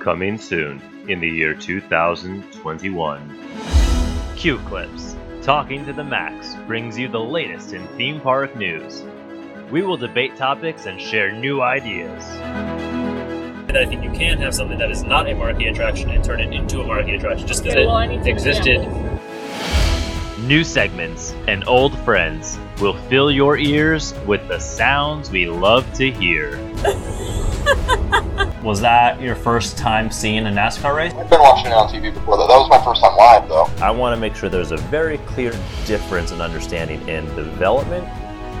Coming soon in the year 2021. Queue Clips, Talking to the Max, brings you the latest in theme park news. We will debate topics and share new ideas. And I think you can have something that is not a marquee attraction and turn it into a marquee attraction just because Okay, well, it existed. New segments and old friends will fill your ears with the sounds we love to hear. Was that your first time seeing a NASCAR race? I've been watching it on TV before. That, that was my first time live, though. I want to make sure there's a very clear difference in understanding in development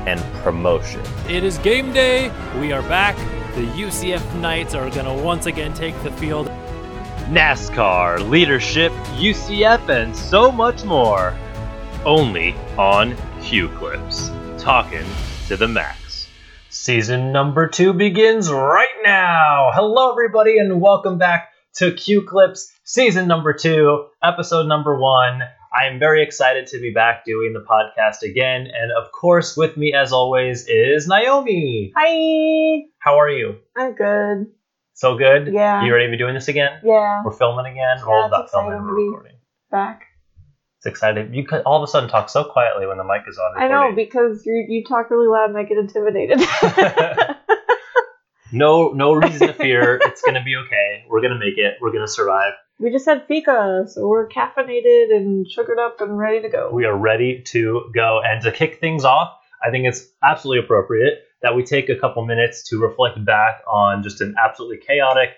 and promotion. It is game day. We are back. The UCF Knights are going to once again take the field. NASCAR, leadership, UCF, and so much more. Only on Queue Clips. Talking to the max. Season number two begins right now. Hello, everybody, and welcome back to Queue Clips, season number two, episode number one. I am very excited to be back doing the podcast again, and of course, with me as always is Naomi. Hi, How are you? I'm good. So good. Yeah. You ready to be doing this again? Yeah, We're filming again. Yeah, All it's about filming. We're recording. back. It's exciting. You could all of a sudden talk so quietly when the mic is on. I know because you you talk really loud and I get intimidated. No, no reason to fear. it's gonna be okay. We're gonna make it. We're gonna survive. we just had fika, so we're caffeinated and sugared up and ready to go. We are ready to go. And to kick things off, I think it's absolutely appropriate that we take a couple minutes to reflect back on just an absolutely chaotic,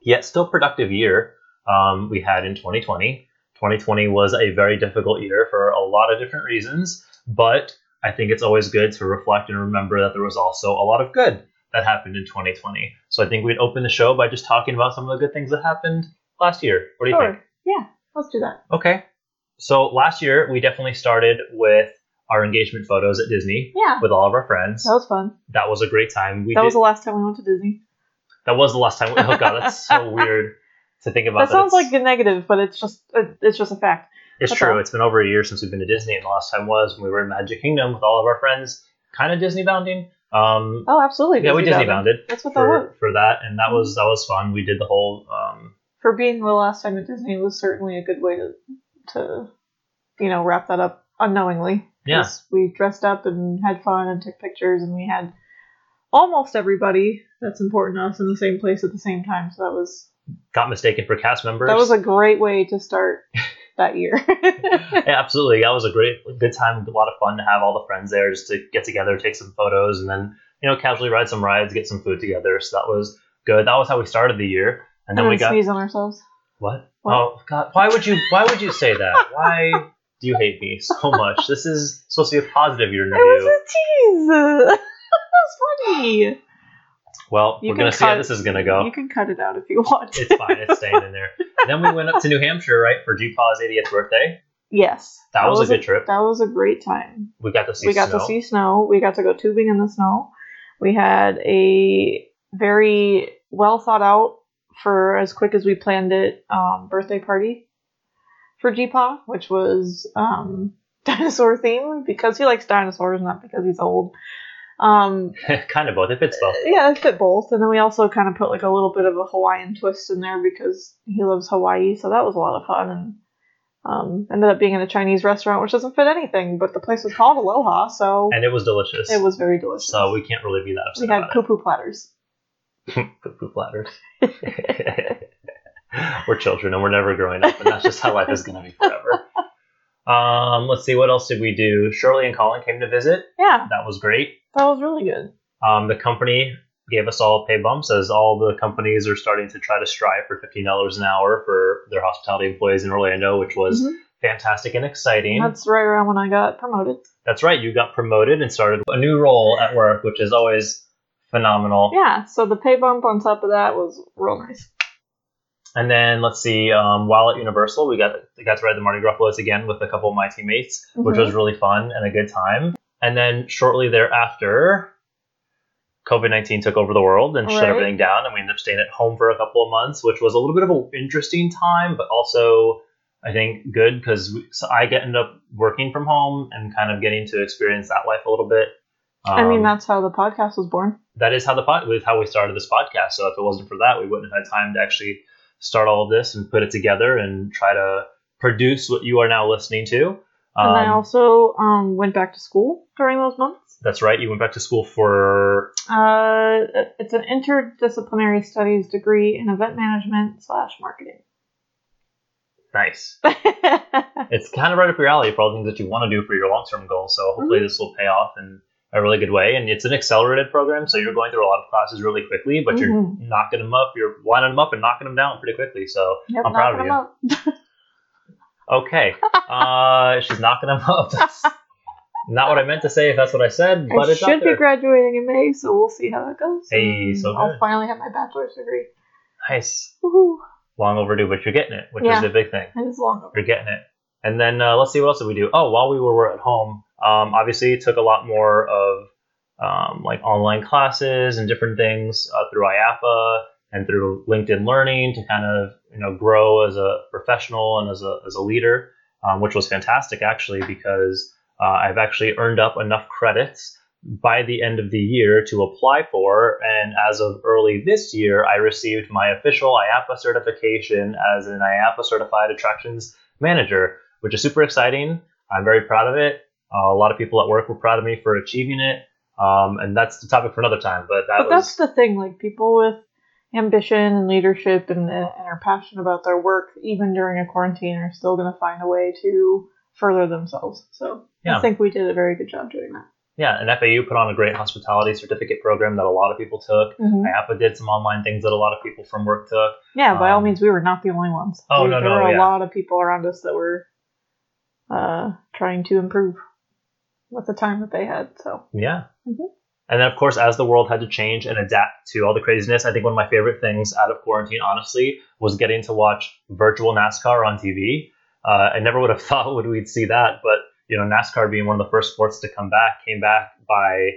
yet still productive year um, we had in 2020. 2020 was a very difficult year for a lot of different reasons, but I think it's always good to reflect and remember that there was also a lot of good that happened in 2020. So I think we'd open the show by just talking about some of the good things that happened last year. What do you sure. think? Yeah, let's do that. Okay. So last year we definitely started with our engagement photos at Disney Yeah, with all of our friends. that was fun. That was a great time. We that did, was the last time we went to Disney. that was the last time. We, oh god, that's so weird to think about. That sounds like a negative, but it's just it's just a fact. it's that's true. all. It's been over a year since we've been to Disney, and the last time was when we were in Magic Kingdom with all of our friends, kind of Disney bounding. Um, Oh, absolutely. yeah, we Disney bounded. bounded That's what that for was. for that, and that was that was fun. We did the whole um, For being the last time at Disney was certainly a good way to to you know wrap that up unknowingly. Yeah. 'Cause We dressed up and had fun and took pictures, and we had almost everybody that's important to us in the same place at the same time. So that was got mistaken for cast members. that was a great way to start that year. yeah, absolutely. That was a great, good time. A lot of fun to have all the friends there, just to get together, take some photos, and then you know casually ride some rides, get some food together. So that was good. That was how we started the year, and then we got sneeze on ourselves. what? What? Oh God! Why would you? Why would you say that? Why do you hate me so much? This is supposed to be a positive year It was review. a tease. that was funny. Well, You we're gonna see how this is gonna go. You can cut it out if you want. It's fine. It's staying in there. then we went up to New Hampshire, right, for G Paw's 80th birthday. yes, That was a good trip. That was a great time. We got to see we got snow. to see snow. We got to go tubing in the snow. We had a very well thought out for as quick as we planned it um, birthday party for Jeepaw, which was um, dinosaur themed because he likes dinosaurs, not because he's old. Um, kind of both. It fits both. yeah, it fit both. And then we also kind of put like a little bit of a Hawaiian twist in there because he loves Hawaii. So that was a lot of fun. And um, ended up being in a Chinese restaurant, which doesn't fit anything, but the place was called Aloha, so And it was delicious. it was very delicious. So we can't really be that upset. we had poo poo platters. it. Poo platters. we're children and we're never growing up, and that's just how life is going to be forever. Um, let's see, what else did we do? Shirley and Colin came to visit. Yeah, That was great. that was really good. Um, the company gave us all pay bumps as all the companies are starting to try to strive for $15 an hour for their hospitality employees in Orlando, which was Mhm. fantastic and exciting. That's right around when I got promoted. That's right, you got promoted and started a new role at work, which is always phenomenal. Yeah, so the pay bump on top of that was real nice. And then let's see, um, while at Universal, we got we got to ride the Mardi Gras floats again with a couple of my teammates, which Mhm. was really fun and a good time. And then shortly thereafter, COVID nineteen took over the world and shut everything down, and we ended up staying at home for a couple of months, which was a little bit of an interesting time, but also I think good because so I get ended up working from home and kind of getting to experience that life a little bit. I mean, Um, that's how the podcast was born. that is how the pod with how we started this podcast. So if it wasn't for that, we wouldn't have had time to actually start all of this and put it together and try to produce what you are now listening to. And I Um, also um, went back to school during those months. that's right. You went back to school for Uh, it's an interdisciplinary studies degree in event management slash marketing. nice. It's kind of right up your alley for all the things that you want to do for your long term goals. So hopefully Mm-hmm. this will pay off in a really good way. And it's an accelerated program, so you're going through a lot of classes really quickly, but you're Mhm. knocking them up. You're lining them up and knocking them down pretty quickly. So Yep, I'm proud of you. Okay. Uh, she's knocking them up. That's not what I meant to say if that's what I said, but I should be graduating in May, so we'll see how that goes. Hey, And so I'll finally have my bachelor's degree. nice. Woohoo! Long overdue, but you're getting it, which Yeah. is the big thing. It is long over. You're getting it. And then uh, let's see what else did we do. Oh, while we were at home, um, obviously took a lot more of um, like online classes and different things uh, through IAAPA and through LinkedIn Learning to kind of you know grow as a professional and as a as a leader, um, which was fantastic actually because uh, I've actually earned up enough credits by the end of the year to apply for. And as of early this year, I received my official IAAPA certification as an IAAPA certified attractions manager, which is super exciting. I'm very proud of it. Uh, a lot of people at work were proud of me for achieving it. Um, and that's the topic for another time. But that But was that's the thing, like people with ambition and leadership and, and are passionate about their work, even during a quarantine, are still going to find a way to further themselves. So Yeah. I think we did a very good job doing that. yeah. And FAU put on a great hospitality certificate program that a lot of people took. Mhm. IAAPA did some online things that a lot of people from work took. Yeah, by all Um, means, we were not the only ones. Oh, there, no, there no, were a yeah. lot of people around us that were uh, trying to improve with the time that they had. So Yeah. Mhm. And then, of course, as the world had to change and adapt to all the craziness, I think one of my favorite things out of quarantine, honestly, was getting to watch virtual NASCAR on TV. Uh, I never would have thought would we'd see that, but you know, NASCAR being one of the first sports to come back, came back by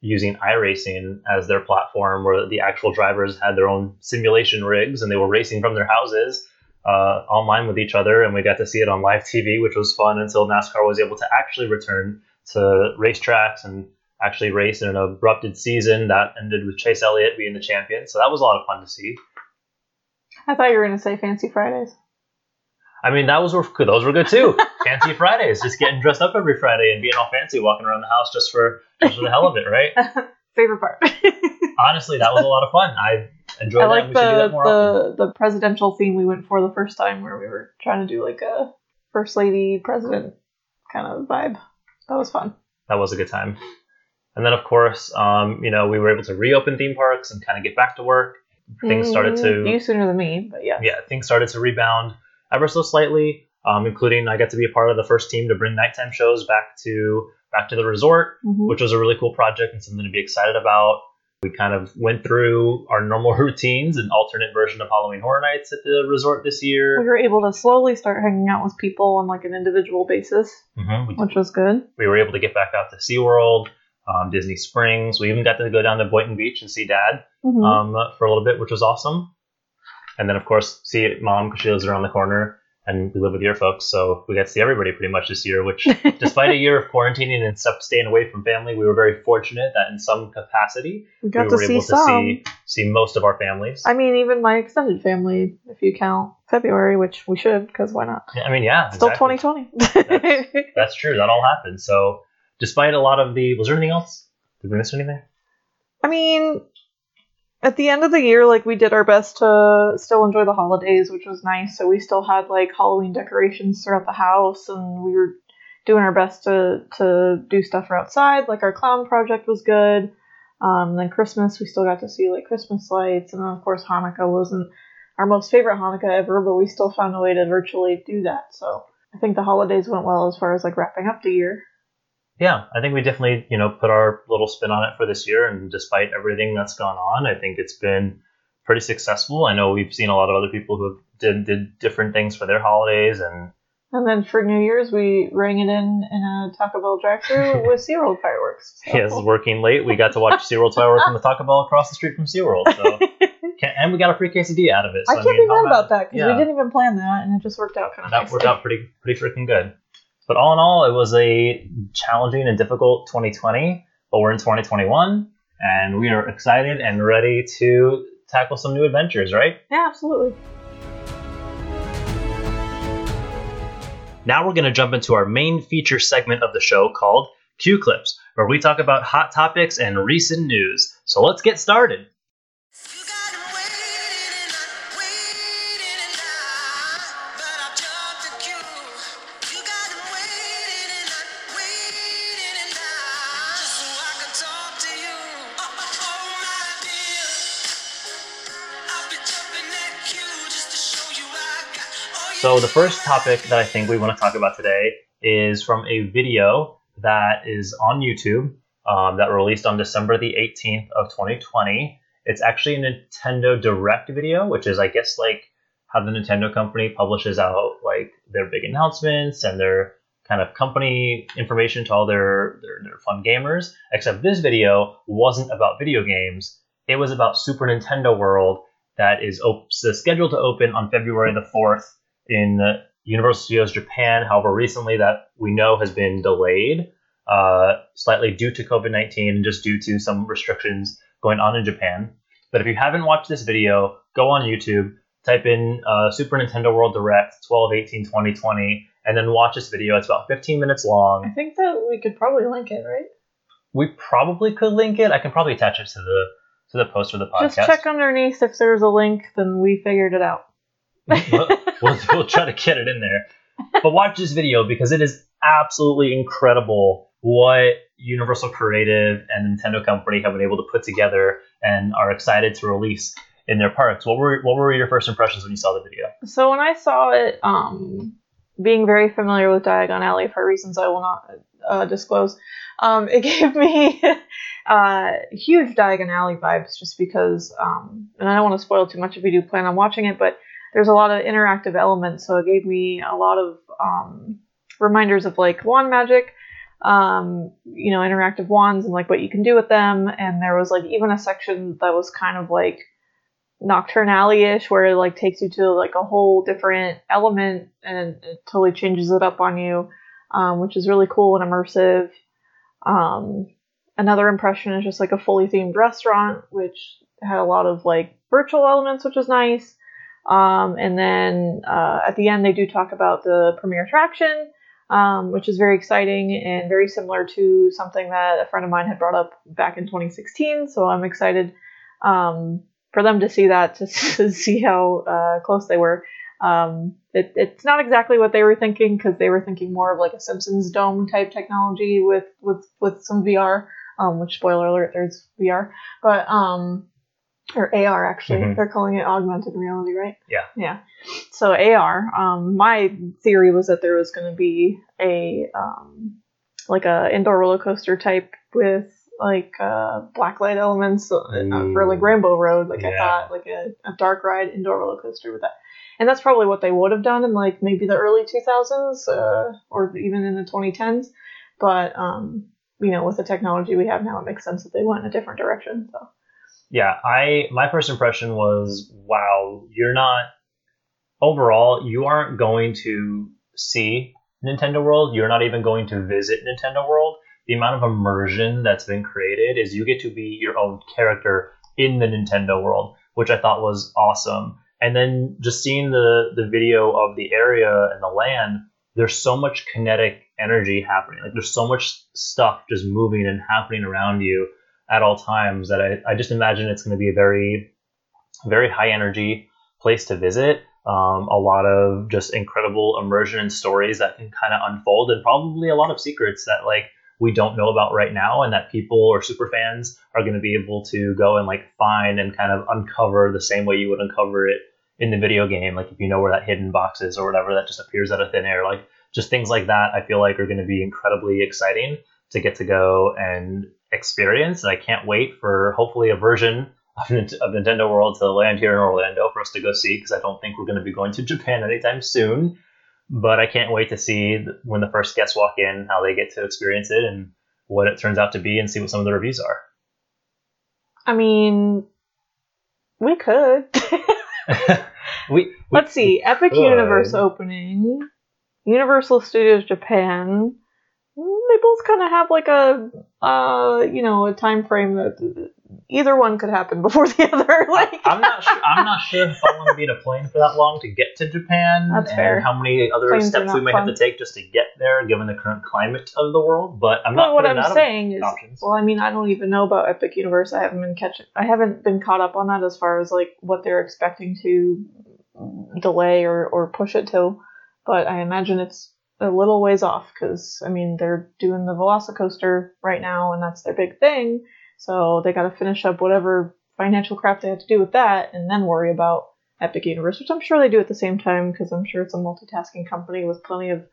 using iRacing as their platform, where the actual drivers had their own simulation rigs and they were racing from their houses uh, online with each other, and we got to see it on live TV, which was fun until NASCAR was able to actually return to racetracks and actually race in an abrupted season that ended with Chase Elliott being the champion. So that was a lot of fun to see. I thought you were going to say Fancy Fridays. I mean, that was. Those were good too. fancy Fridays, just getting dressed up every Friday and being all fancy, walking around the house just for just for the hell of it, right? Favorite part. Honestly, that was a lot of fun. I enjoyed I that. like we should do the that more often. the the presidential theme we went for the first time, where we were trying to do like a first lady president kind of vibe. That was fun. That was a good time. And then, of course, um, you know, we were able to reopen theme parks and kind of get back to work. Things started to Mm, you sooner than me, but yeah. yeah, things started to rebound ever so slightly, um, including I got to be a part of the first team to bring nighttime shows back to back to the resort, Mhm. which was a really cool project and something to be excited about. We kind of went through our normal routines, an alternate version of Halloween Horror Nights at the resort this year. We were able to slowly start hanging out with people on like an individual basis, hmm We, which was good. we were able to get back out to SeaWorld, um, Disney Springs. We even got to go down to Boynton Beach and see Dad Mhm. um, for a little bit, which was awesome. And then, of course, see Mom because she lives around the corner, and we live with your folks, so we got to see everybody pretty much this year. Which, despite a year of quarantining and stuff, staying away from family, we were very fortunate that in some capacity we got we to were see able to some. see see most of our families. I mean, even my extended family, if you count February, which we should, because why not? I mean, yeah, Still exactly. 2020. That's true. That all happened. So, despite a lot of the, was there anything else? Did we miss anything? I mean, at the end of the year, like we did our best to still enjoy the holidays, which was nice. So we still had like Halloween decorations throughout the house, and we were doing our best to to do stuff for outside. Like our clown project was good. Um, then Christmas, we still got to see like Christmas lights, and then of course Hanukkah wasn't our most favorite Hanukkah ever, but we still found a way to virtually do that. So I think the holidays went well as far as like wrapping up the year. Yeah, I think we definitely, you know, put our little spin on it for this year. And despite everything that's gone on, I think it's been pretty successful. I know we've seen a lot of other people who did, did different things for their holidays. And And then for New Year's, we rang it in in a Taco Bell drive-thru with SeaWorld fireworks. So- yes, working late, we got to watch SeaWorld fireworks from the Taco Bell across the street from SeaWorld. So, and we got a free quesadilla out of it. So, I can't mean, be mad about that because yeah. we didn't even plan that, and it just worked out kind of that worked out pretty pretty freaking good. But all in all, it was a challenging and difficult 2020. but we're in 2021 and we are excited and ready to tackle some new adventures, right? Yeah, absolutely. Now we're going to jump into our main feature segment of the show called Queue Clips, where we talk about hot topics and recent news. So let's get started. So the first topic that I think we want to talk about today is from a video that is on YouTube um, that released on December the 18th of 2020. It's actually a Nintendo Direct video, which is I guess like how the Nintendo company publishes out like their big announcements and their kind of company information to all their, their, their fun gamers. Except this video wasn't about video games. It was about Super Nintendo World that is op- scheduled to open on February the 4th in Universal Studios Japan. However, recently that we know has been delayed uh, slightly due to COVID 19 and just due to some restrictions going on in Japan. But if you haven't watched this video, go on YouTube, type in uh, Super Nintendo World Direct 12 18 2020, and then watch this video. It's about 15 minutes long. I think that we could probably link it, right? We probably could link it. I can probably attach it to the to the post for the podcast. Just check underneath if there's a link, then we figured it out. We'll, we'll, we'll try to get it in there. But watch this video because it is absolutely incredible what Universal Creative and Nintendo Company have been able to put together and are excited to release in their parks. What were what were your first impressions when you saw the video? So when I saw it, um, being very familiar with Diagon Alley for reasons I will not uh, disclose, um, it gave me uh, huge Diagon Alley vibes just because, um, and I don't want to spoil too much if you do plan on watching it, but there's a lot of interactive elements, so it gave me a lot of um, reminders of like wand magic, um, you know, interactive wands and like what you can do with them, and there was like even a section that was kind of like Knockturn Alley-ish where it like takes you to like a whole different element and it totally changes it up on you, um, which is really cool and immersive. Um, another impression is just like a fully themed restaurant, which had a lot of like virtual elements, which was nice. Um, and then uh, at the end, they do talk about the premier attraction, um, which is very exciting and very similar to something that a friend of mine had brought up back in 2016. So I'm excited um, for them to see that, to, see how uh, close they were. Um, it, it's not exactly what they were thinking because they were thinking more of like a Simpsons dome type technology with with with some VR. Um, which spoiler alert, there's VR, but um, or AR actually. Mhm. They're calling it augmented reality, right? Yeah. Yeah. So AR. Um, my theory was that there was going to be a um, like a indoor roller coaster type with like uh, blacklight elements uh, for like Rainbow Road. Like I thought, like a, a dark ride indoor roller coaster with that. And that's probably what they would have done in like maybe the early 2000s uh, or even in the 2010s. But um, you know, with the technology we have now, it makes sense that they went in a different direction. So Yeah, I my first impression was wow, you're not overall you aren't going to see Nintendo World, you're not even going to visit Nintendo World. The amount of immersion that's been created is you get to be your own character in the Nintendo World, which I thought was awesome. And then just seeing the the video of the area and the land, there's so much kinetic energy happening. Like there's so much stuff just moving and happening around you at all times that I, I just imagine it's going to be a very, very high energy place to visit. Um, a lot of just incredible immersion and stories that can kind of unfold, and probably a lot of secrets that like we don't know about right now, and that people or super fans are going to be able to go and like find and kind of uncover the same way you would uncover it in the video game. Like if you know where that hidden box is or whatever that just appears out of thin air, like just things like that. I feel like are going to be incredibly exciting to get to go and experience. And I can't wait for hopefully a version of, of Nintendo World to land here in Orlando for us to go see because I don't think we're going to be going to Japan anytime soon. But I can't wait to see when the first guests walk in how they get to experience it and what it turns out to be and see what some of the reviews are. I mean, we could. we, we Let's see. Epic could. Universe opening. Universal Studios Japan. They both kind of have like a uh you know a time frame that either one could happen before the other. Like I'm not sure. I'm not sure if I want to be in a plane for that long to get to Japan. That's and fair. How many other Planes steps we may fun. have to take just to get there, given the current climate of the world. But I'm not. what I'm saying is, options. well, I mean, I don't even know about Epic Universe. I haven't been catching, I haven't been caught up on that as far as like what they're expecting to delay or or push it to. But I imagine it's a little ways off because I mean they're doing the Velocicoaster right now, and that's their big thing. So they got to finish up whatever financial crap they have to do with that, and then worry about Epic Universe, which I'm sure they do at the same time because I'm sure it's a multitasking company with plenty of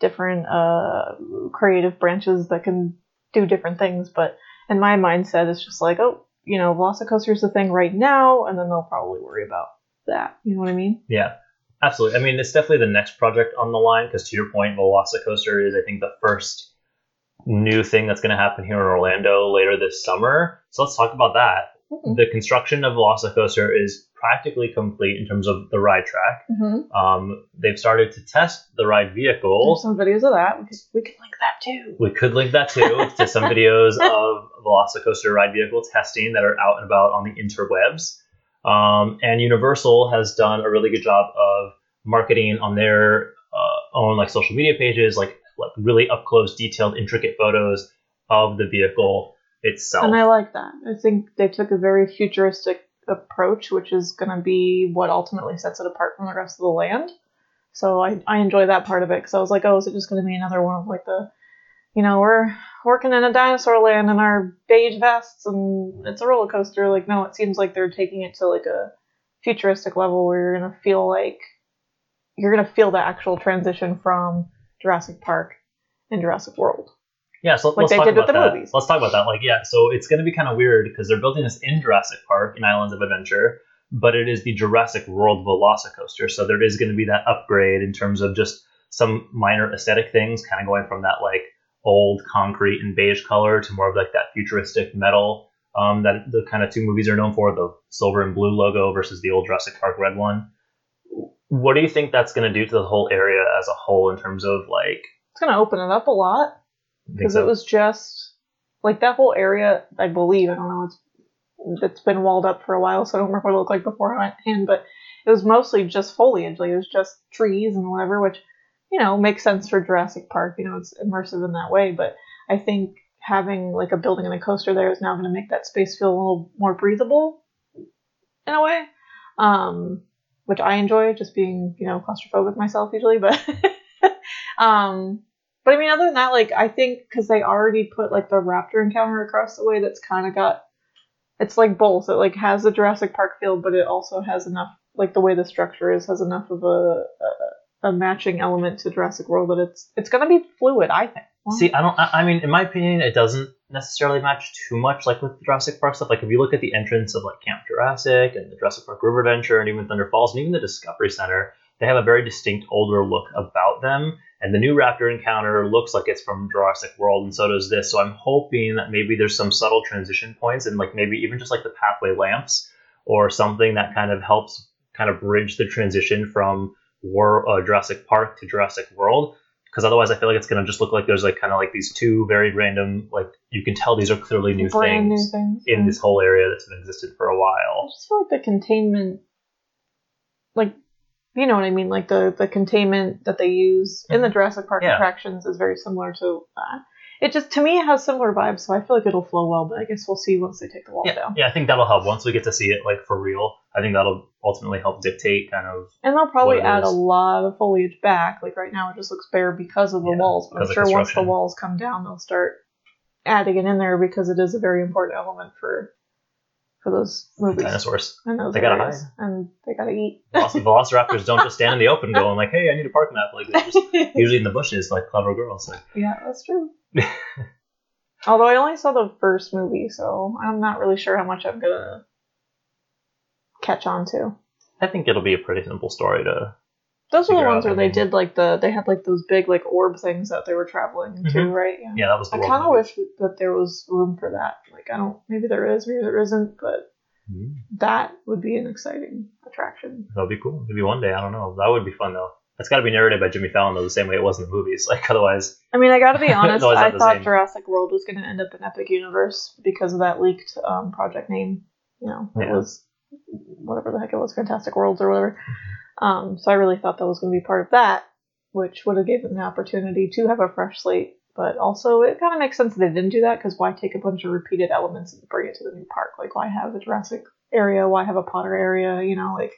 different uh, creative branches that can do different things. But in my mindset, it's just like, oh, you know, Velocicoaster's the thing right now, and then they'll probably worry about that. You know what I mean? Yeah, absolutely. I mean, it's definitely the next project on the line because, to your point, Velocicoaster is, I think, the first new thing that's going to happen here in Orlando later this summer. So let's talk about that. Mhm. The construction of Velocicoaster is practically complete in terms of the ride track. Mm-hmm. Um, they've started to test the ride vehicle. There's some videos of that. We could, we could link that too. We could link that too to some videos of Velocicoaster ride vehicle testing that are out and about on the interwebs. Um, and Universal has done a really good job of marketing on their uh, own like social media pages, like like really up close, detailed, intricate photos of the vehicle itself. And I like that. I think they took a very futuristic approach, which is going to be what ultimately sets it apart from the rest of the land. So I, I enjoy that part of it because I was like, oh, is it just going to be another one of like the, you know, we're working in a dinosaur land in our beige vests and it's a roller coaster. Like, no, it seems like they're taking it to like a futuristic level where you're going to feel like you're going to feel the actual transition from Jurassic Park and Jurassic World. Yeah, so Like let's they talk did with about the that. movies. Let's talk about that. Like, yeah, so it's going to be kind of weird because they're building this in Jurassic Park in Islands of Adventure, but it is the Jurassic World Velocicoaster. So there is going to be that upgrade in terms of just some minor aesthetic things, kind of going from that like old concrete and beige color to more of like that futuristic metal um, that the kind of two movies are known for, the silver and blue logo versus the old Jurassic Park red one. What do you think that's going to do to the whole area as a whole in terms of like? It's going to open it up a lot. because so? it was just like that whole area. I believe I don't know. It's it's been walled up for a while, so I don't remember what it looked like beforehand. But it was mostly just foliage. Like it was just trees and whatever, which you know makes sense for Jurassic Park. You know, it's immersive in that way. But I think having like a building and a coaster there is now going to make that space feel a little more breathable in a way. Um, which I enjoy, just being you know claustrophobic myself usually, but um, but I mean, other than that, like I think because they already put like the raptor encounter across the way, that's kind of got it's like both. It like has the Jurassic Park feel, but it also has enough like the way the structure is has enough of a a, a matching element to Jurassic World that it's it's gonna be fluid. I think. See, I don't. I I mean, in my opinion, it doesn't necessarily match too much like with the Jurassic Park stuff. Like if you look at the entrance of like Camp Jurassic and the Jurassic Park River Adventure and even Thunder Falls and even the Discovery Center, they have a very distinct older look about them. And the new Raptor encounter looks like it's from Jurassic World, and so does this. So I'm hoping that maybe there's some subtle transition points, and like maybe even just like the pathway lamps or something that kind of helps kind of bridge the transition from War uh, Jurassic Park to Jurassic World because otherwise I feel like it's gonna just look like there's like kind of like these two very random like you can tell these are clearly new brand things new things in yeah. this whole area that's been existed for a while. I just feel like the containment, like, you know what I mean? Like the the containment that they use in the Jurassic Park Yeah. attractions is very similar to that. It just to me it has similar vibes, so I feel like it'll flow well. But I guess we'll see once they take the wall Yeah, down. yeah, I think that'll help once we get to see it like for real. I think that'll ultimately help dictate kind of And they'll probably add a lot of foliage back. Like right now, it just looks bare because of the Yeah, walls. But I'm sure once the walls come down, they'll start adding it in there because it is a very important element for for those movies. dinosaurs. And those They gotta areas. and they gotta eat. Veloc- Velociraptors don't just stand in the open going like, "Hey, I need a park map." Like they're just usually in the bushes, like clever girls. Like, Yeah, that's true. Although I only saw the first movie, so I'm not really sure how much I'm gonna catch on to. I think it'll be a pretty simple story to. Those are the ones where they did like the they had like those big like orb things that they were traveling to, Mhm. right? Yeah. Yeah, that was the I kind of wish that there was room for that. Like I don't, maybe there is, maybe there isn't, but Mhm. that would be an exciting attraction. That'd be cool. Maybe one day. I don't know. That would be fun though. That's got to be narrated by Jimmy Fallon though, the same way it was in the movies. Like otherwise, I mean, I gotta be honest. I thought same. Jurassic World was gonna end up in Epic Universe because of that leaked um, project name. You know, it Yeah. was whatever the heck it was, Fantastic Worlds or whatever. Um, so I really thought that was gonna be part of that, which would have given them the opportunity to have a fresh slate. But also, it kind of makes sense that they didn't do that because why take a bunch of repeated elements and bring it to the new park? Like, why have a Jurassic area? Why have a Potter area? You know, like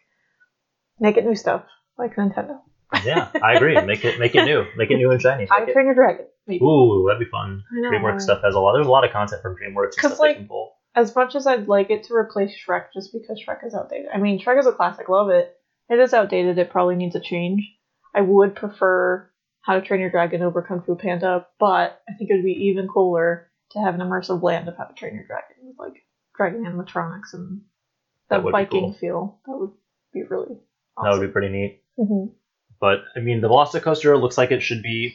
make it new stuff, like Nintendo. yeah, I agree. Make it make it new, make it new and shiny. How to Train Your Dragon. Maybe. Ooh, that'd be fun. Know. DreamWorks stuff has a lot. There's a lot of content from DreamWorks and 'Cause, stuff like, they can pull. as much as I'd like it to replace Shrek just because Shrek is outdated. I mean, Shrek is a classic, love it. It is outdated, it probably needs a change. I would prefer How to Train Your Dragon over Kung Fu Panda, but I think it would be even cooler to have an immersive land of How to Train Your Dragon with like dragon animatronics and that, That Viking cool. feel. That would be really That would be pretty neat. hmm But I mean, the Velocicoaster looks like it should be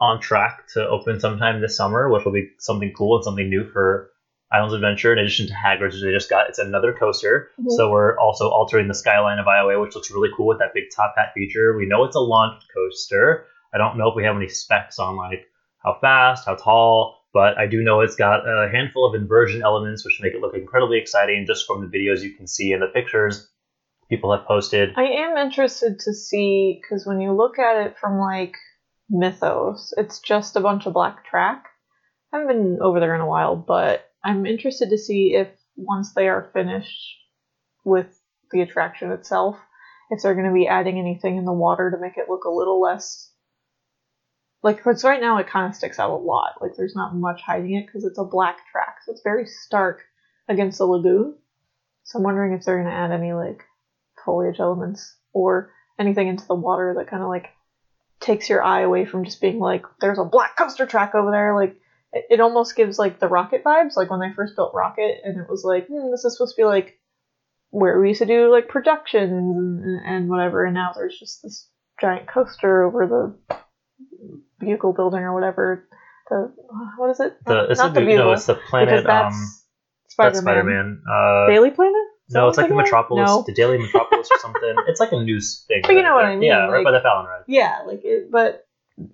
on track to open sometime this summer, which will be something cool and something new for Islands Adventure. In addition to Hagrid's, which they just got, it's another coaster. Mhm. So we're also altering the skyline of IOA, which looks really cool with that big top hat feature. We know it's a launch coaster. I don't know if we have any specs on like how fast, how tall, but I do know it's got a handful of inversion elements, which make it look incredibly exciting just from the videos you can see and the pictures people have posted. I am interested to see because when you look at it from like Mythos, it's just a bunch of black track. I haven't been over there in a while, but I'm interested to see if once they are finished with the attraction itself, if they're going to be adding anything in the water to make it look a little less. Like, because right now it kind of sticks out a lot. Like, there's not much hiding it because it's a black track, so it's very stark against the lagoon. So I'm wondering if they're going to add any like foliage elements or anything into the water that kind of like takes your eye away from just being like there's a black coaster track over there like it, almost gives like the Rockit vibes like when they first built Rockit and it was like hmm, this is supposed to be like where we used to do like productions and, and whatever and now there's just this giant coaster over the vehicle building or whatever the what is it The, it's not the, the vehicle no, it's the planet. that's Um, Spider-Man. that's Spider-Man. Uh, Daily Planet no, it's like the I'm thinking of? Metropolis, No. the Daily Metropolis or something. It's like a news thing. But you know what. I mean, Yeah, right by the Fallon ride. Yeah, like it, but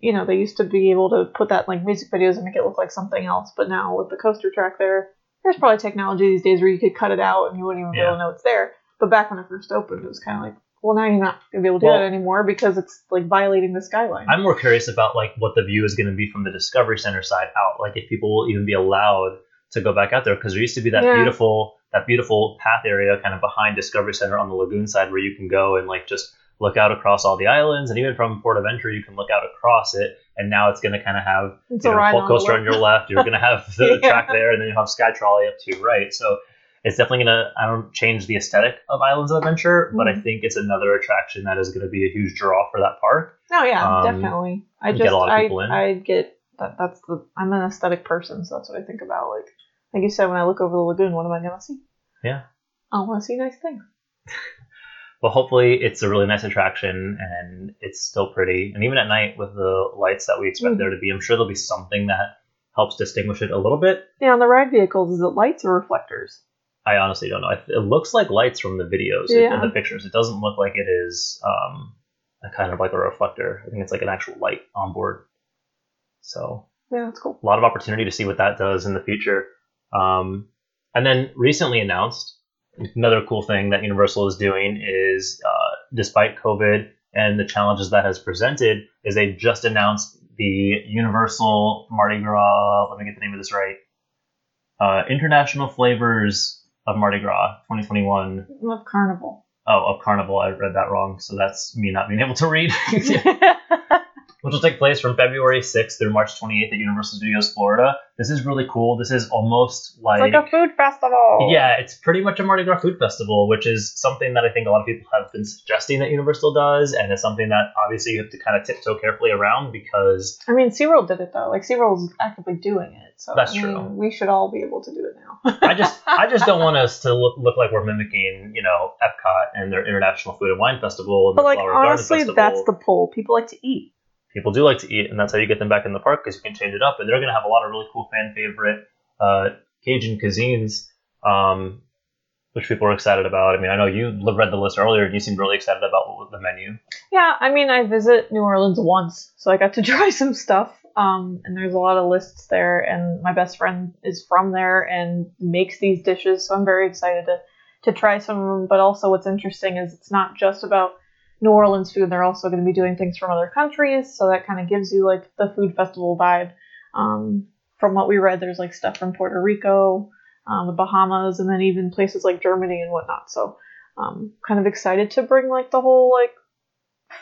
you know, they used to be able to put that like music videos and make it look like something else, but now with the coaster track there, there's probably technology these days where you could cut it out and you wouldn't even be able to know it's there. But back when it first opened, it was kind of like, well, now you're not gonna be able to do that anymore because it's like violating the skyline. I'm more curious about like what the view is going to be from the Discovery Center side out. Like if people will even be allowed to go back out there because there used to be that Yeah. beautiful that beautiful path area kind of behind Discovery Center on the lagoon side where you can go and like just look out across all the islands and even from Port of Entry you can look out across it. And now it's going to kind of have it's you know, Hulk coaster on your left. You're going to have the Yeah. track there, and then you have Sky Trolley up to your right. So it's definitely going to I don't change the aesthetic of Islands of Adventure, but I Mhm. think it's another attraction that is going to be a huge draw for that park. No, yeah, um, definitely. I get just a lot of I people in. I get that that's the I'm an aesthetic person, so that's what I think about. Like like you said, when I look over the lagoon, what am I gonna see? Yeah. I want to see nice things. Well, hopefully it's a really nice attraction and it's still pretty. And even at night with the lights that we expect Mhm. there to be, I'm sure there'll be something that helps distinguish it a little bit. Yeah, on the ride vehicles, is it lights or reflectors? I honestly don't know. It it looks like lights from the videos Yeah. and the pictures. It doesn't look like it is um, a kind of like a reflector. I think it's like an actual light on board. So Yeah, that's cool. a lot of opportunity to see what that does in the future. Um, and then recently announced, another cool thing that Universal is doing is, uh, despite COVID and the challenges that has presented, is they just announced the Universal Mardi Gras. Let me get the name of this right. Uh, International Flavors of Mardi Gras 2021. Love Carnival. Oh, of Carnival. I read that wrong, so that's me not being able to read. which will take place from February 6th through March 28th at Universal Studios Florida. This is really cool. This is almost It's like, like a food festival. yeah, it's pretty much a Mardi Gras food festival, which is something that I think a lot of people have been suggesting that Universal does, and it's something that obviously you have to kind of tiptoe carefully around because I mean, SeaWorld did it though. Like SeaWorld's actively doing it. So That's I mean, true. We should all be able to do it now. I just I just don't want us to look, look like we're mimicking, you know, Epcot and their International Food and Wine Festival and but the like honestly, that's the pull. People like to eat. People do like to eat, and that's how you get them back in the park because you can change it up. And they're going to have a lot of really cool fan favorite uh, Cajun cuisines. Um, which people are excited about. I mean, I know you read the list earlier and you seemed really excited about the menu. Yeah, I mean, I visit New Orleans once, so I got to try some stuff. Um, and there's a lot of lists there, and my best friend is from there and makes these dishes, so I'm very excited to to try some of them. But also, what's interesting is it's not just about New Orleans food; they're also going to be doing things from other countries, so that kind of gives you like the food festival vibe. Um, from what we read, there's like stuff from Puerto Rico, um, the Bahamas, and then even places like Germany and whatnot. So, um, kind of excited to bring like the whole like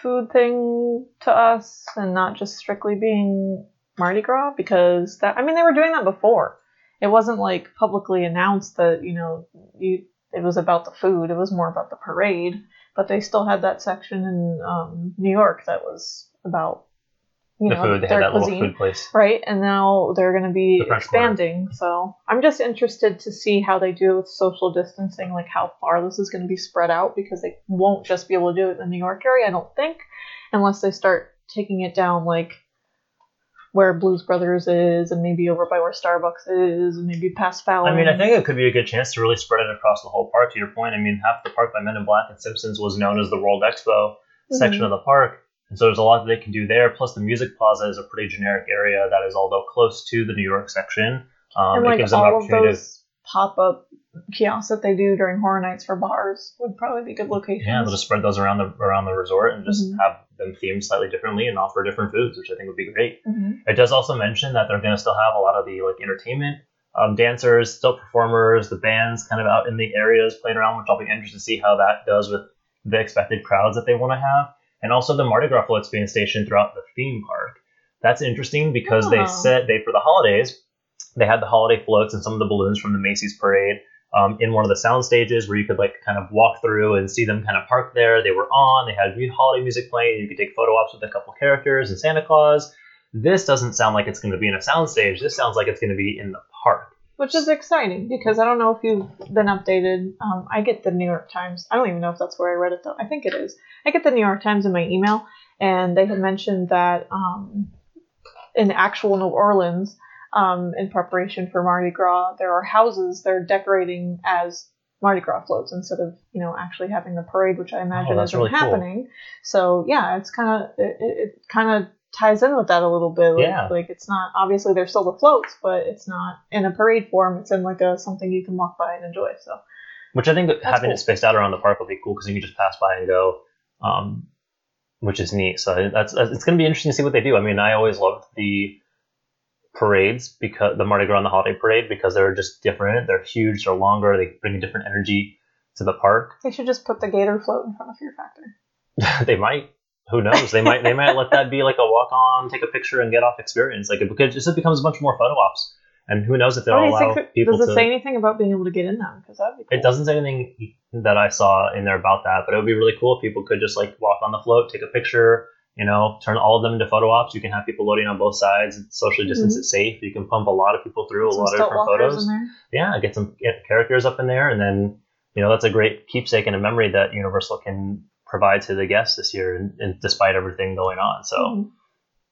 food thing to us and not just strictly being Mardi Gras because that I mean they were doing that before. It wasn't like publicly announced that you know you it was about the food. It was more about the parade, but they still had that section in um, New York that was about you the know food, they their had that cuisine. little food place. Right, and now they're going to be French Quarter. expanding. So I'm just interested to see how they do it with social distancing, like how far this is going to be spread out, because they won't just be able to do it in the New York area, I don't think, unless they start taking it down like where Blues Brothers is, and maybe over by where Starbucks is, and maybe past Fallon. I mean, I think it could be a good chance to really spread it across the whole park. To your point, I mean, half the park by Men in Black and Simpsons was known as the World Expo section Mhm. of the park, and so there's a lot that they can do there. Plus, the Music Plaza is a pretty generic area that is, although close to the New York section, um, and it gives them an opportunity. those pop up kiosks that they do during horror nights for bars would probably be good locations. yeah, they'll just spread those around the around the resort and just Mhm. have them themed slightly differently and offer different foods, which I think would be great. Mhm. It does also mention that they're going to still have a lot of the like entertainment um, dancers, still performers, the bands kind of out in the areas playing around, which I'll be interested to see how that does with the expected crowds that they want to have, and also the Mardi Gras floats being stationed throughout the theme park. That's interesting because Oh. they said they for the holidays they had the holiday floats and some of the balloons from the Macy's parade. Um, in one of the sound stages where you could like kind of walk through and see them kind of parked there. They were on. They had holiday music playing. You could take photo ops with a couple characters and Santa Claus. This doesn't sound like it's going to be in a sound stage. This sounds like it's going to be in the park. which is exciting because I don't know if you've been updated. Um, I get the New York Times. I don't even know if that's where I read it though. I think it is. I get the New York Times in my email, and they had mentioned that um, in actual New Orleans, um, in preparation for Mardi Gras, there are houses they're decorating as Mardi Gras floats instead of you know actually having the parade, which I imagine that's isn't really cool. happening. So yeah, it's kind of it, it, kind of ties in with that a little bit. Like, Yeah. like it's not obviously they're still the floats, but it's not in a parade form. It's in like a something you can walk by and enjoy. So Which I think that having cool. it spaced out around the park will be cool because you can just pass by and go, um, which is neat. So that's, that's it's going to be interesting to see what they do. I mean, I always loved the parades because the Mardi Gras and the holiday parade because they're just different. They're huge. They're longer. They bring a different energy to the park. they should just put the gator float in front of Fear Factor. they might. Who knows? They might. They might let that be like a walk on, take a picture, and get off experience. Like it because it just becomes a bunch more photo ops. And who knows if they'll allow think? people Does it to. say anything about being able to get in them? Because that'd be cool. It doesn't say anything that I saw in there about that, but it would be really cool if people could just like walk on the float, take a picture, you know, turn all of them into photo ops. You can have people loading on both sides, socially distance it safe. You can pump a lot of people through a lot of different photos. Yeah, get some get characters up in there, and then you know that's a great keepsake and a memory that Universal can provide to the guests this year, and, and despite everything going on. So Mhm.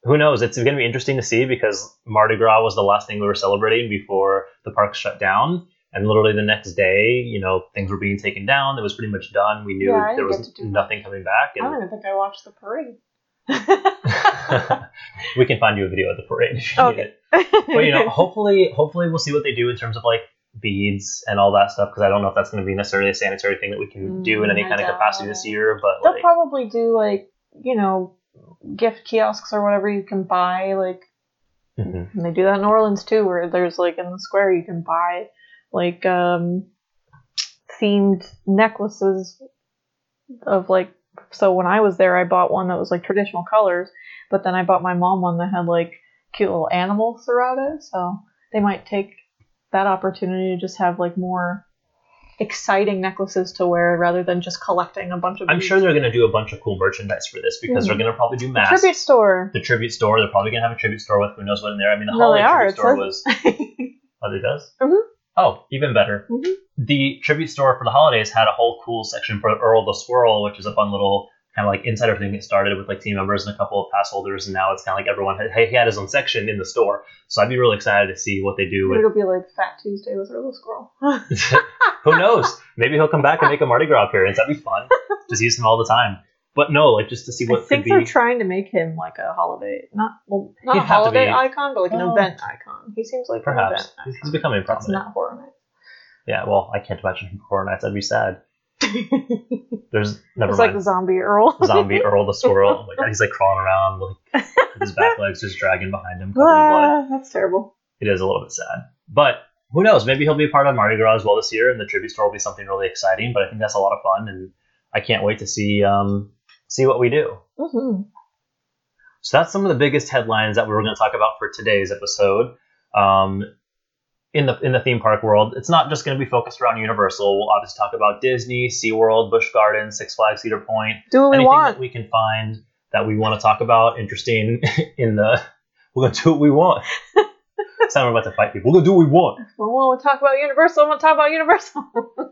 who knows? It's going to be interesting to see because Mardi Gras was the last thing we were celebrating before the park shut down. And literally the next day, you know, things were being taken down. It was pretty much done. We knew Yeah, there was get to do nothing coming back. I don't even think I watched the parade. we can find you a video of the parade if you need it. But you know, hopefully, hopefully we'll see what they do in terms of like beads and all that stuff because I don't know if that's going to be necessarily a sanitary thing that we can do in Mm, any I kind of capacity this year. But They'll like, probably do like you know gift kiosks or whatever you can buy. Like Mhm. and they do that in New Orleans too, where there's like in the square you can buy like um themed necklaces of like. So when I was there, I bought one that was like traditional colors, but then I bought my mom one that had like cute little animals throughout it. So they might take that opportunity to just have like more exciting necklaces to wear rather than just collecting a bunch of. I'm beads. sure they're going to do a bunch of cool merchandise for this because Mhm. they're going to probably do The tribute store. the tribute store. They're probably gonna have a tribute store with who knows what in there. I mean, the No, they holiday tribute store was. Oh, it does. Mhm. Oh, even better. Mhm. The tribute store for the holidays had a whole cool section for Earl the Squirrel, which is a fun little kind of like inside everything it started with like team members and a couple of pass holders, and now it's kind of like everyone had, he had his own section in the store. So I'd be really excited to see what they do with It'll be like Fat Tuesday with Earl the Squirrel. who knows? Maybe he'll come back and make a Mardi Gras appearance. That'd be fun. just use him all the time. But no, like just to see what I think could they're be. trying to make him like a holiday, not well, not He'd a have to holiday be- icon, but like an Oh. event icon. He seems like an Perhaps event he's icon. becoming That's prominent. not horror. Yeah, well, I can't imagine him Horror Nights. That'd be sad. There's never it's mind. like the zombie Earl. zombie Earl the squirrel. Oh my god, he's like crawling around, like with his back legs just dragging behind him, covered in blood. ah, that's terrible. It is a little bit sad, but who knows? Maybe he'll be a part of Mardi Gras as well this year, and the tribute store will be something really exciting. But I think that's a lot of fun, and I can't wait to see um, see what we do. hmm So that's some of the biggest headlines that we were going to talk about for today's episode. Um, in the in the theme park world, it's not just going to be focused around Universal. We'll obviously talk about Disney, SeaWorld, Busch Gardens, Six Flags, Cedar Point, Do what we anything want. that we can find that we want to talk about interesting in the we're gonna do what we want. Sound about to fight people. We're gonna do what we want. Well, we'll talk about Universal. I'm gonna talk about Universal.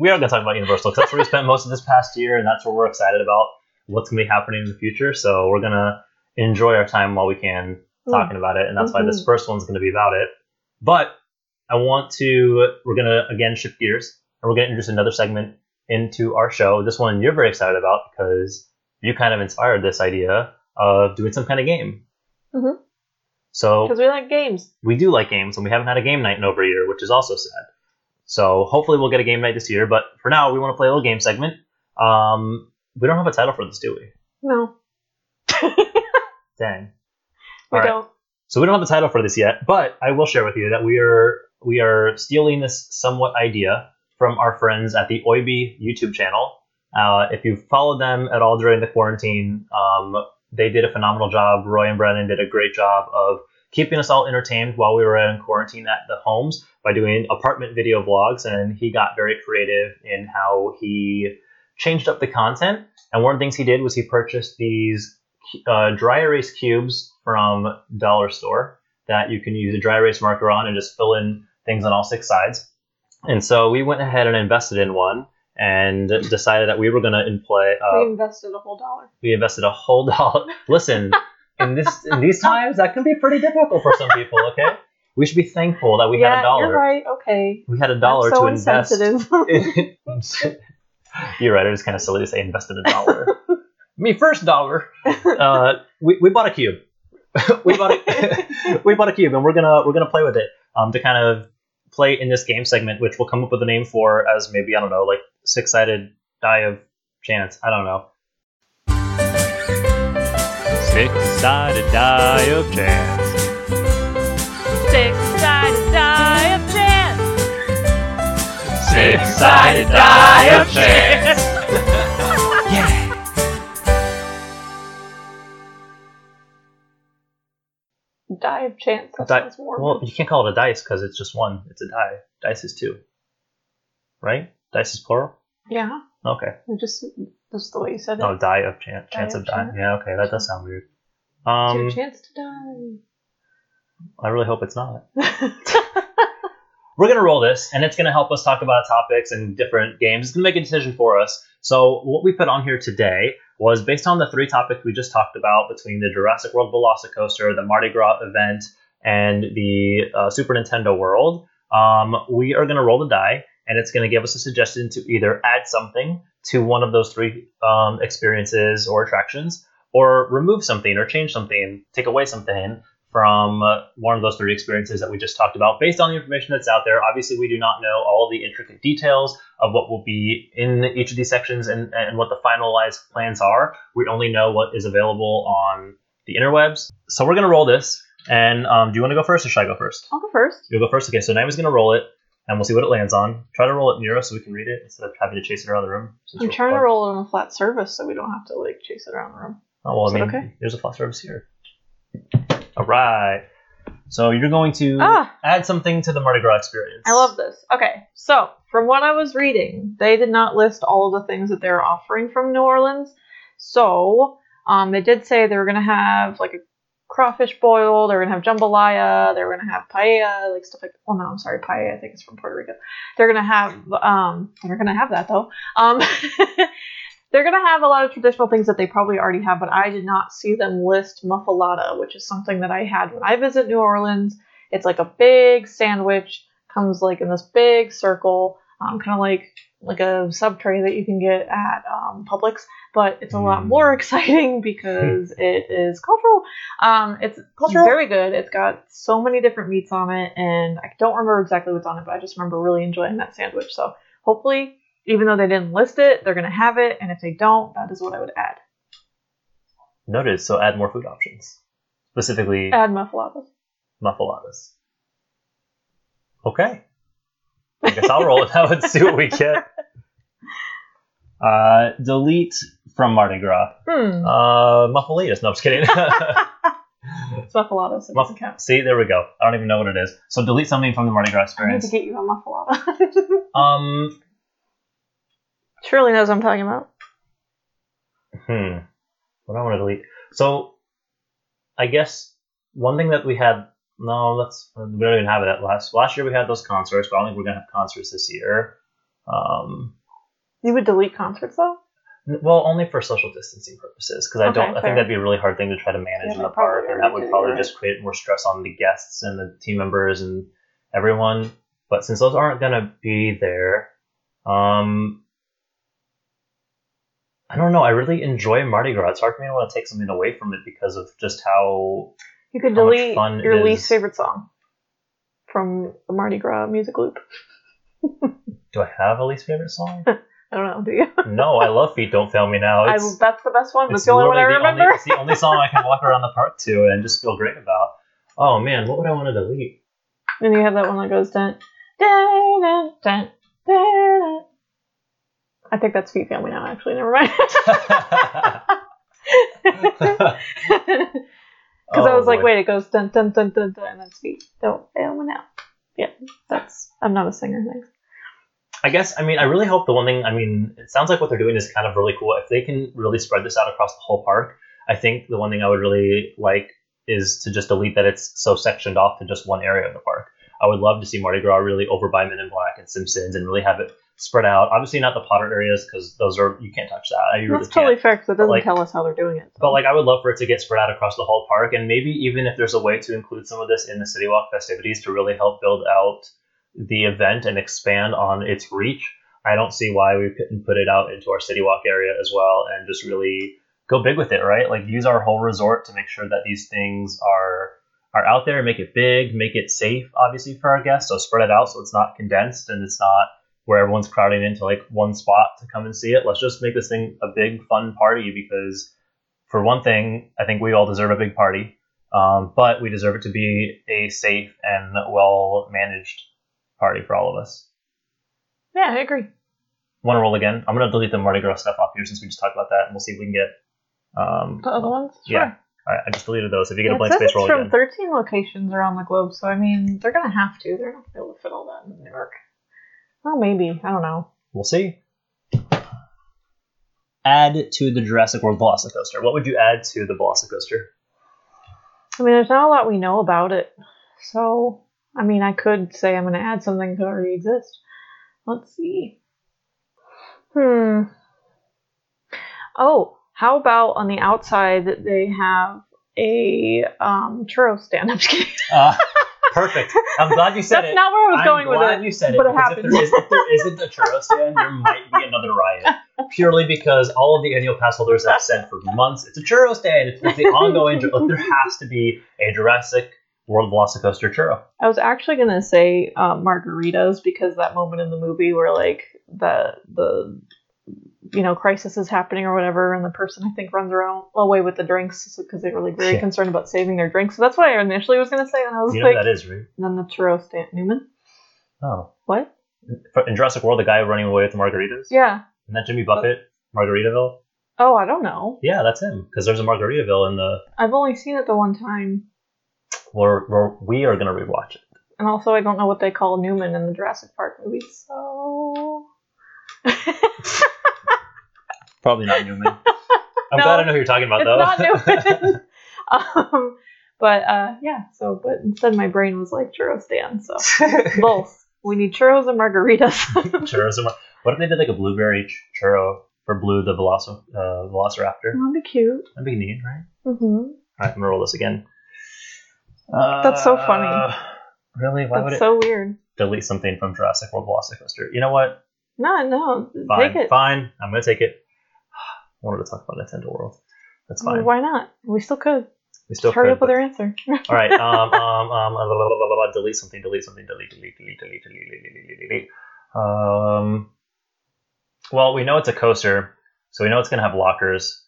We are gonna talk about Universal because that's where we spent most of this past year, and that's what we're excited about what's gonna be happening in the future. So we're gonna enjoy our time while we can talking about it, and that's why this Mhm. first one's gonna be about it. But I want to we're gonna again shift gears, and we're gonna introduce another segment into our show. This one you're very excited about because you kind of inspired this idea of doing some kind of game. Mhm. So Because we like games. we do like games, and we haven't had a game night in over a year, which is also sad. So hopefully we'll get a game night this year. But for now, we want to play a little game segment. Um, we don't have a title for this, do we? No, Dang. we All right. don't. So we don't have a title for this yet, but I will share with you that we are we are stealing this somewhat idea from our friends at the Oiby YouTube channel. Uh, if you've followed them at all during the quarantine, um, they did a phenomenal job. Roy and Brennan did a great job of keeping us all entertained while we were in quarantine at the homes by doing apartment video vlogs, and he got very creative in how he changed up the content. And one of the things he did was he purchased these uh, dry erase cubes from Dollar Store that you can use a dry erase marker on and just fill in things on all six sides. And so we went ahead and invested in one and decided that we were going to play. we Uh, invested a whole dollar. we invested a whole dollar. Listen, in this in these times, that can be pretty difficult for some people. Okay, we should be thankful that we yeah, had a dollar. you're right. Okay. We had a dollar so to invest. insensitive. You're right. It is kind of silly to say invested a dollar. Me first dollar. Uh, we, we bought a cube. we bought a we bought a cube, and we're gonna we're gonna play with it um, to kind of play in this game segment, which we'll come up with a name for as maybe I don't know, like six sided die of chance. I don't know. Six-sided die of chance. Six-sided die of chance. Six-sided die of chance. Die of chance. That Di- sounds warm. well, you can't call it a dice because it's just one. It's a die. Dice is two, right? Dice is plural. yeah. Okay. It just that's the way you said it. Oh, die of chance. Die Chance of of die. Yeah. Okay, that does sound weird. It's Um, your chance to die. I really hope it's not. We're gonna roll this, and it's gonna help us talk about topics and different games. It's gonna make a decision for us. So what we put on here today was based on the three topics we just talked about between the Jurassic World Velocicoaster, the Mardi Gras event, and the uh, Super Nintendo World. Um, we are gonna roll the die, and it's gonna give us a suggestion to either add something to one of those three um, experiences or attractions, or remove something or change something, take away something from uh, one of those three experiences that we just talked about based on the information that's out there. Obviously, we do not know all the intricate details of what will be in each of these sections and, and what the finalized plans are. We only know what is available on the interwebs. So we're going to roll this. And um, do you want to go first or should I go first? I'll go first. You'll go first. Okay, so Naomi's going to roll it and we'll see what it lands on. Try to roll it near us so we can read it instead of having to chase it around the room. I'm trying to roll it on a flat surface so we don't have to like chase it around the room. Oh, well, Is I mean, okay? there's a flat surface here. All right. So you're going to Ah. add something to the Mardi Gras experience. I love this. Okay, so from what I was reading, they did not list all of the things that they're offering from New Orleans. So um, they did say they were gonna have like a crawfish boil. They were gonna have jambalaya. They were gonna have paella, like stuff like. Well, no, I'm sorry, paella. I think it's from Puerto Rico. They're gonna have um, they're gonna have that though. Um, they're gonna have a lot of traditional things that they probably already have, but I did not see them list muffalata, which is something that I had when I visit New Orleans. It's like a big sandwich, comes like in this big circle. um, kind of like like a sub tray that you can get at um, Publix, but it's a lot more exciting because it is cultural. Um, it's Cultural? very good. It's got so many different meats on it, and I don't remember exactly what's on it, but I just remember really enjoying that sandwich. So hopefully, even though they didn't list it, they're gonna have it, and if they don't, that is what I would add. Noted. So add more food options, specifically Add muffaladas. muffaladas. Okay. I guess I'll roll it out and see what we get. Uh, delete from Mardi Gras. Hmm. Uh, muffaladas. No, I'm just kidding. it's muffaladas. So it Muff- count. See, there we go. I don't even know what it is. So delete something from the Mardi Gras I need to get you a muffalata. Um, Shirley knows what I'm talking about. hmm. What I want to delete? So, I guess one thing that we had. No, let's. We don't even have it at last. Last year we had those concerts, but I don't think we're gonna have concerts this year. Um, You would delete concerts though? N- Well, only for social distancing purposes, because I Okay, don't. I fair. think that'd be a really hard thing to try to manage Yeah, in the park, and that would do, probably right. just create more stress on the guests and the team members and everyone. But since those aren't gonna be there, um, I don't know. I really enjoy Mardi Gras. It's hard for me to want to take something away from it because of just how. You could How delete your least favorite song from the Mardi Gras music loop. Do I have a least favorite song? I don't know, do you? no, I love "Feet Don't Fail Me Now." I, that's the best one. That's it's the only one I remember. Only, it's the only song I can walk around the park to and just feel great about. Oh man, what would I want to delete? and you have that one that goes dun dun dun dun dun. I think that's Feet Family now. Actually, never mind. Because I Oh, was like, boy. wait, it goes dun dun dun dun dun, and then Feet don't fail me now. Yeah, that's. I'm not a singer. Thanks. I guess I mean I really hope the one thing I mean it sounds like what they're doing is kind of really cool. If they can really spread this out across the whole park, I think the one thing I would really like is to just delete that it's so sectioned off to just one area of the park. I would love to see Mardi Gras really over by Men in Black and Simpsons and really have it spread out. Obviously not the Potter areas because those are you can't touch that. Really That's totally can't. fair because it doesn't like- tell us how they're doing it. But like I would love for it to get spread out across the whole park, and maybe even if there's a way to include some of this in the City Walk festivities to really help build out the event and expand on its reach, I don't see why we couldn't put it out into our City Walk area as well and just really go big with it, right? Like use our whole resort to make sure that these things are are out there, make it big, make it safe, obviously for our guests. So spread it out so it's not condensed and it's not where everyone's crowding into like one spot to come and see it. Let's just make this thing a big fun party because for one thing, I think we all deserve a big party, um, but we deserve it to be a safe and well managed party for all of us. Yeah, I agree. Want to roll again? I'm gonna delete the Mardi Gras stuff off here since we just talked about that, and we'll see if we can get. Um, The other ones? Yeah. Sure. all right, I just deleted those. If you get a blank space, it's roll from again. 13 locations around the globe, so I mean, they're gonna have to. They're not gonna be able to fit all that in New York. Well, maybe. I don't know. We'll see. Add to the Jurassic World Velocicoaster. What would you add to the Velocicoaster? I mean, there's not a lot we know about it, so I mean, I could say I'm gonna add something that already exists. Let's see. Hmm. Oh, how about on the outside that they have a um, churro stand? I'm just kidding. Uh, perfect. I'm glad you said That's it. not where I was I'm going with glad it. you said it. but it because happened. If there, is, if there isn't a churro stand, there might be another riot. Purely because all of the annual pass holders have said for months, it's a churro stand. It's, it's the ongoing. Look, there has to be a Jurassic World Velocicoaster churro. I was actually gonna say uh, margaritas because that moment in the movie where like the the you know crisis is happening or whatever, and the person I think runs around away with the drinks because they were like very Yeah. concerned about saving their drinks. So that's what I initially was gonna say, and I was You know like, that is, right? and then the churro stand Newman. Oh. What? In Jurassic World, the guy running away with the margaritas? Yeah. Isn't that Jimmy Buffett? Margaritaville? Oh, I don't know. Yeah, that's him. Because there's a Margaritaville in the. I've only seen it the one time, We're, we're, we are going to rewatch it. and also I don't know what they call Newman in the Jurassic Park movies. So. Probably not Newman. I'm No, glad I know who you're talking about, though. not Newman. um, but uh, yeah. So, but instead, my brain was like churro stand. So both. We need churros and margaritas. Churros. and mar- What if they did like a blueberry ch- churro for Blue the Veloci- uh, Velociraptor? That'd be cute. That'd be neat, right? Mm-hmm. All right, I'm gonna roll this again. Uh, That's so funny. Really? Why would That's it? so weird. delete something from Jurassic World Velocicoaster. You know what? No, no, Fine, take it. fine. I'm gonna take it wanted to talk about Nintendo World. That's fine. Well, why not? We still could. We still hurry could, up with your answer. all right. Um, um, um, uh, delete something. Delete something. Delete. Delete. Delete. Delete. Delete. Delete. Delete. delete. Um, well, we know it's a coaster, so we know it's gonna have lockers.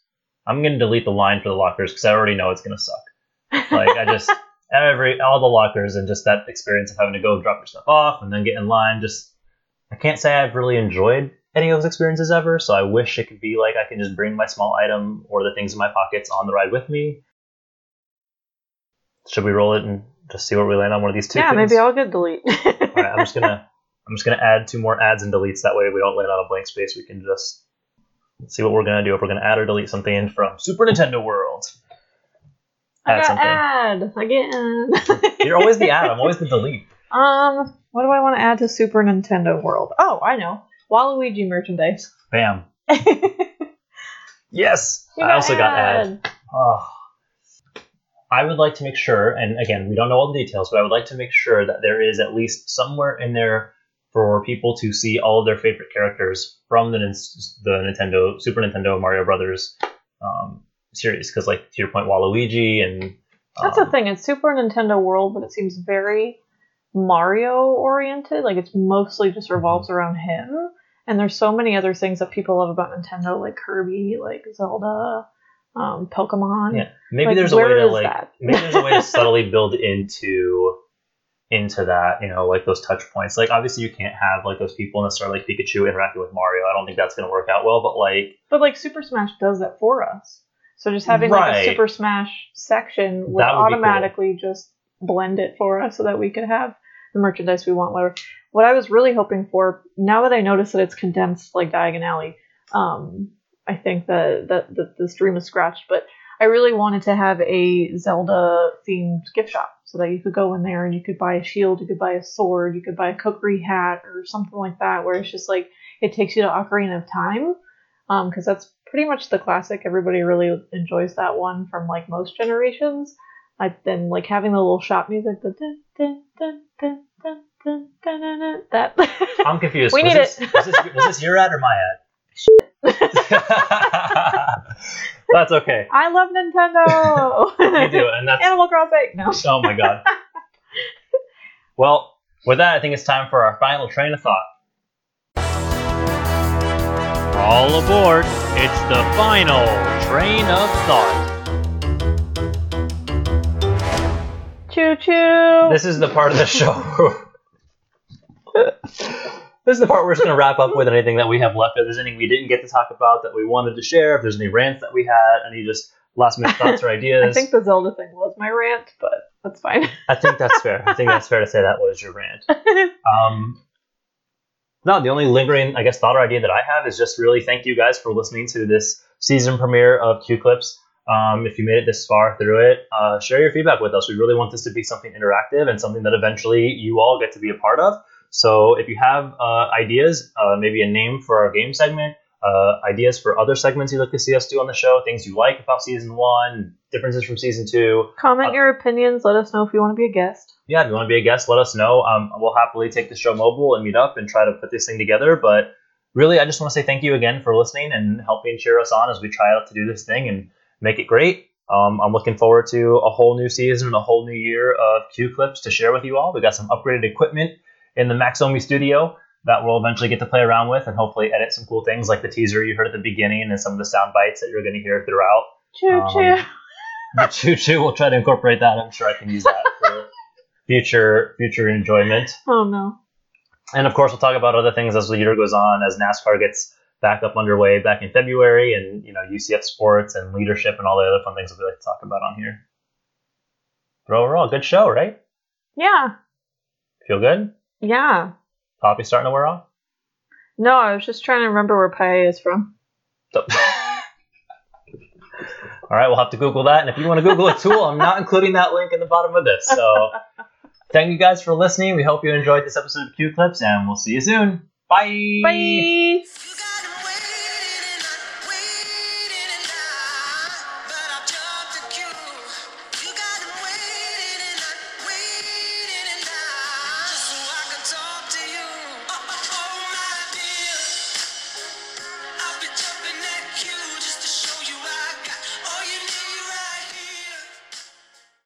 I'm gonna delete the line for the lockers because I already know it's gonna suck. Like I just every all the lockers and just that experience of having to go drop your stuff off and then get in line. Just I can't say I've really enjoyed any of those experiences ever. So I wish it could be like I can just bring my small item or the things in my pockets on the ride with me. Should we roll it and just see where we land on one of these two? yeah, things? maybe I'll get delete. All right, I'm just gonna I'm just gonna add two more adds and deletes. That way we don't land on a blank space. We can just see what we're gonna do if we're gonna add or delete something from Super Nintendo World. I Add got something. add again. You're always the add. I'm always the delete. um, what do I want to add to Super Nintendo World? Oh, I know. Waluigi merchandise. Bam. You Yes. I got also got add. Oh. I would like to make sure, and again, we don't know all the details, but I would like to make sure that there is at least somewhere in there for people to see all of their favorite characters from the, the Nintendo, Super Nintendo Mario Brothers um, series. Because, like, to your point, Waluigi and. That's um, the thing. It's Super Nintendo World, but it seems very Mario oriented. Like it's mostly just revolves Mm-hmm. around him. And there's so many other things that people love about Nintendo, like Kirby, like Zelda, um, Pokemon. Yeah. Maybe Like, there's a way to like that? maybe there's a way to subtly build into into that, you know, like those touch points. Like obviously you can't have like those people necessarily like Pikachu interacting with Mario. I don't think that's gonna work out well, but like But like Super Smash does that for us. So just having like a Super Smash section would, would be cool. automatically just blend it for us so that we could have the merchandise we want. Whatever. What I was really hoping for, now that I notice that it's condensed like Diagon Alley, um, I think that, that that the stream is scratched, but I really wanted to have a Zelda themed gift shop so that you could go in there and you could buy a shield, you could buy a sword, you could buy a Kokiri hat or something like that, where it's just like it takes you to Ocarina of Time, because that's pretty much the classic. Everybody really enjoys that one from like most generations. I then like having the little shop music, the dun, dun, dun, dun, dun, dun, that. I'm confused. We was need this, it. Was this, was this your ad or my ad? that's okay. I love Nintendo. You do, and that's Animal Crossing. No. oh my god. Well, with that, I think it's time for our final train of thought. All aboard! It's the final train of thought. Choo choo. This is the part of the show. this is the part we're just going to wrap up with anything that we have left. If there's anything we didn't get to talk about that we wanted to share, if there's any rants that we had, any just last minute thoughts or ideas. I think the Zelda thing was my rant, but that's fine. I think that's fair. I think that's fair to say that was your rant. Um, no, the only lingering, I guess, thought or idea that I have is just really thank you guys for listening to this season premiere of Queue Clips. Um, if you made it this far through it, uh, share your feedback with us. We really want this to be something interactive and something that eventually you all get to be a part of. So if you have uh, ideas, uh, maybe a name for our game segment, uh, ideas for other segments you'd like to see us do on the show, things you like about season one, differences from season two, Comment your opinions. Let us know if you want to be a guest. yeah, if you want to be a guest, let us know. Um, we'll happily take the show mobile and meet up and try to put this thing together. But really, I just want to say thank you again for listening and helping cheer us on as we try out to do this thing and make it great. Um, I'm looking forward to a whole new season and a whole new year of Queue Clips to share with you all. We got some upgraded equipment in the Maxomi studio that we'll eventually get to play around with and hopefully edit some cool things like the teaser you heard at the beginning and some of the sound bites that you're going to hear throughout. Choo Um, choo. the choo choo. We'll try to incorporate that. I'm sure I can use that for future future enjoyment. Oh no. And of course, we'll talk about other things as the year goes on, as NASCAR gets back up underway back in February, and you know UCF sports and leadership and all the other fun things that we like to talk about on here. But overall, good show, right? Yeah. Feel good? Yeah. Poppy starting to wear off. No, I was just trying to remember where paella is from. All right, we'll have to Google that. And if you want to Google it too, I'm not including that link in the bottom of this. So thank you guys for listening. We hope you enjoyed this episode of Queue Clips, and we'll see you soon. Bye. Bye.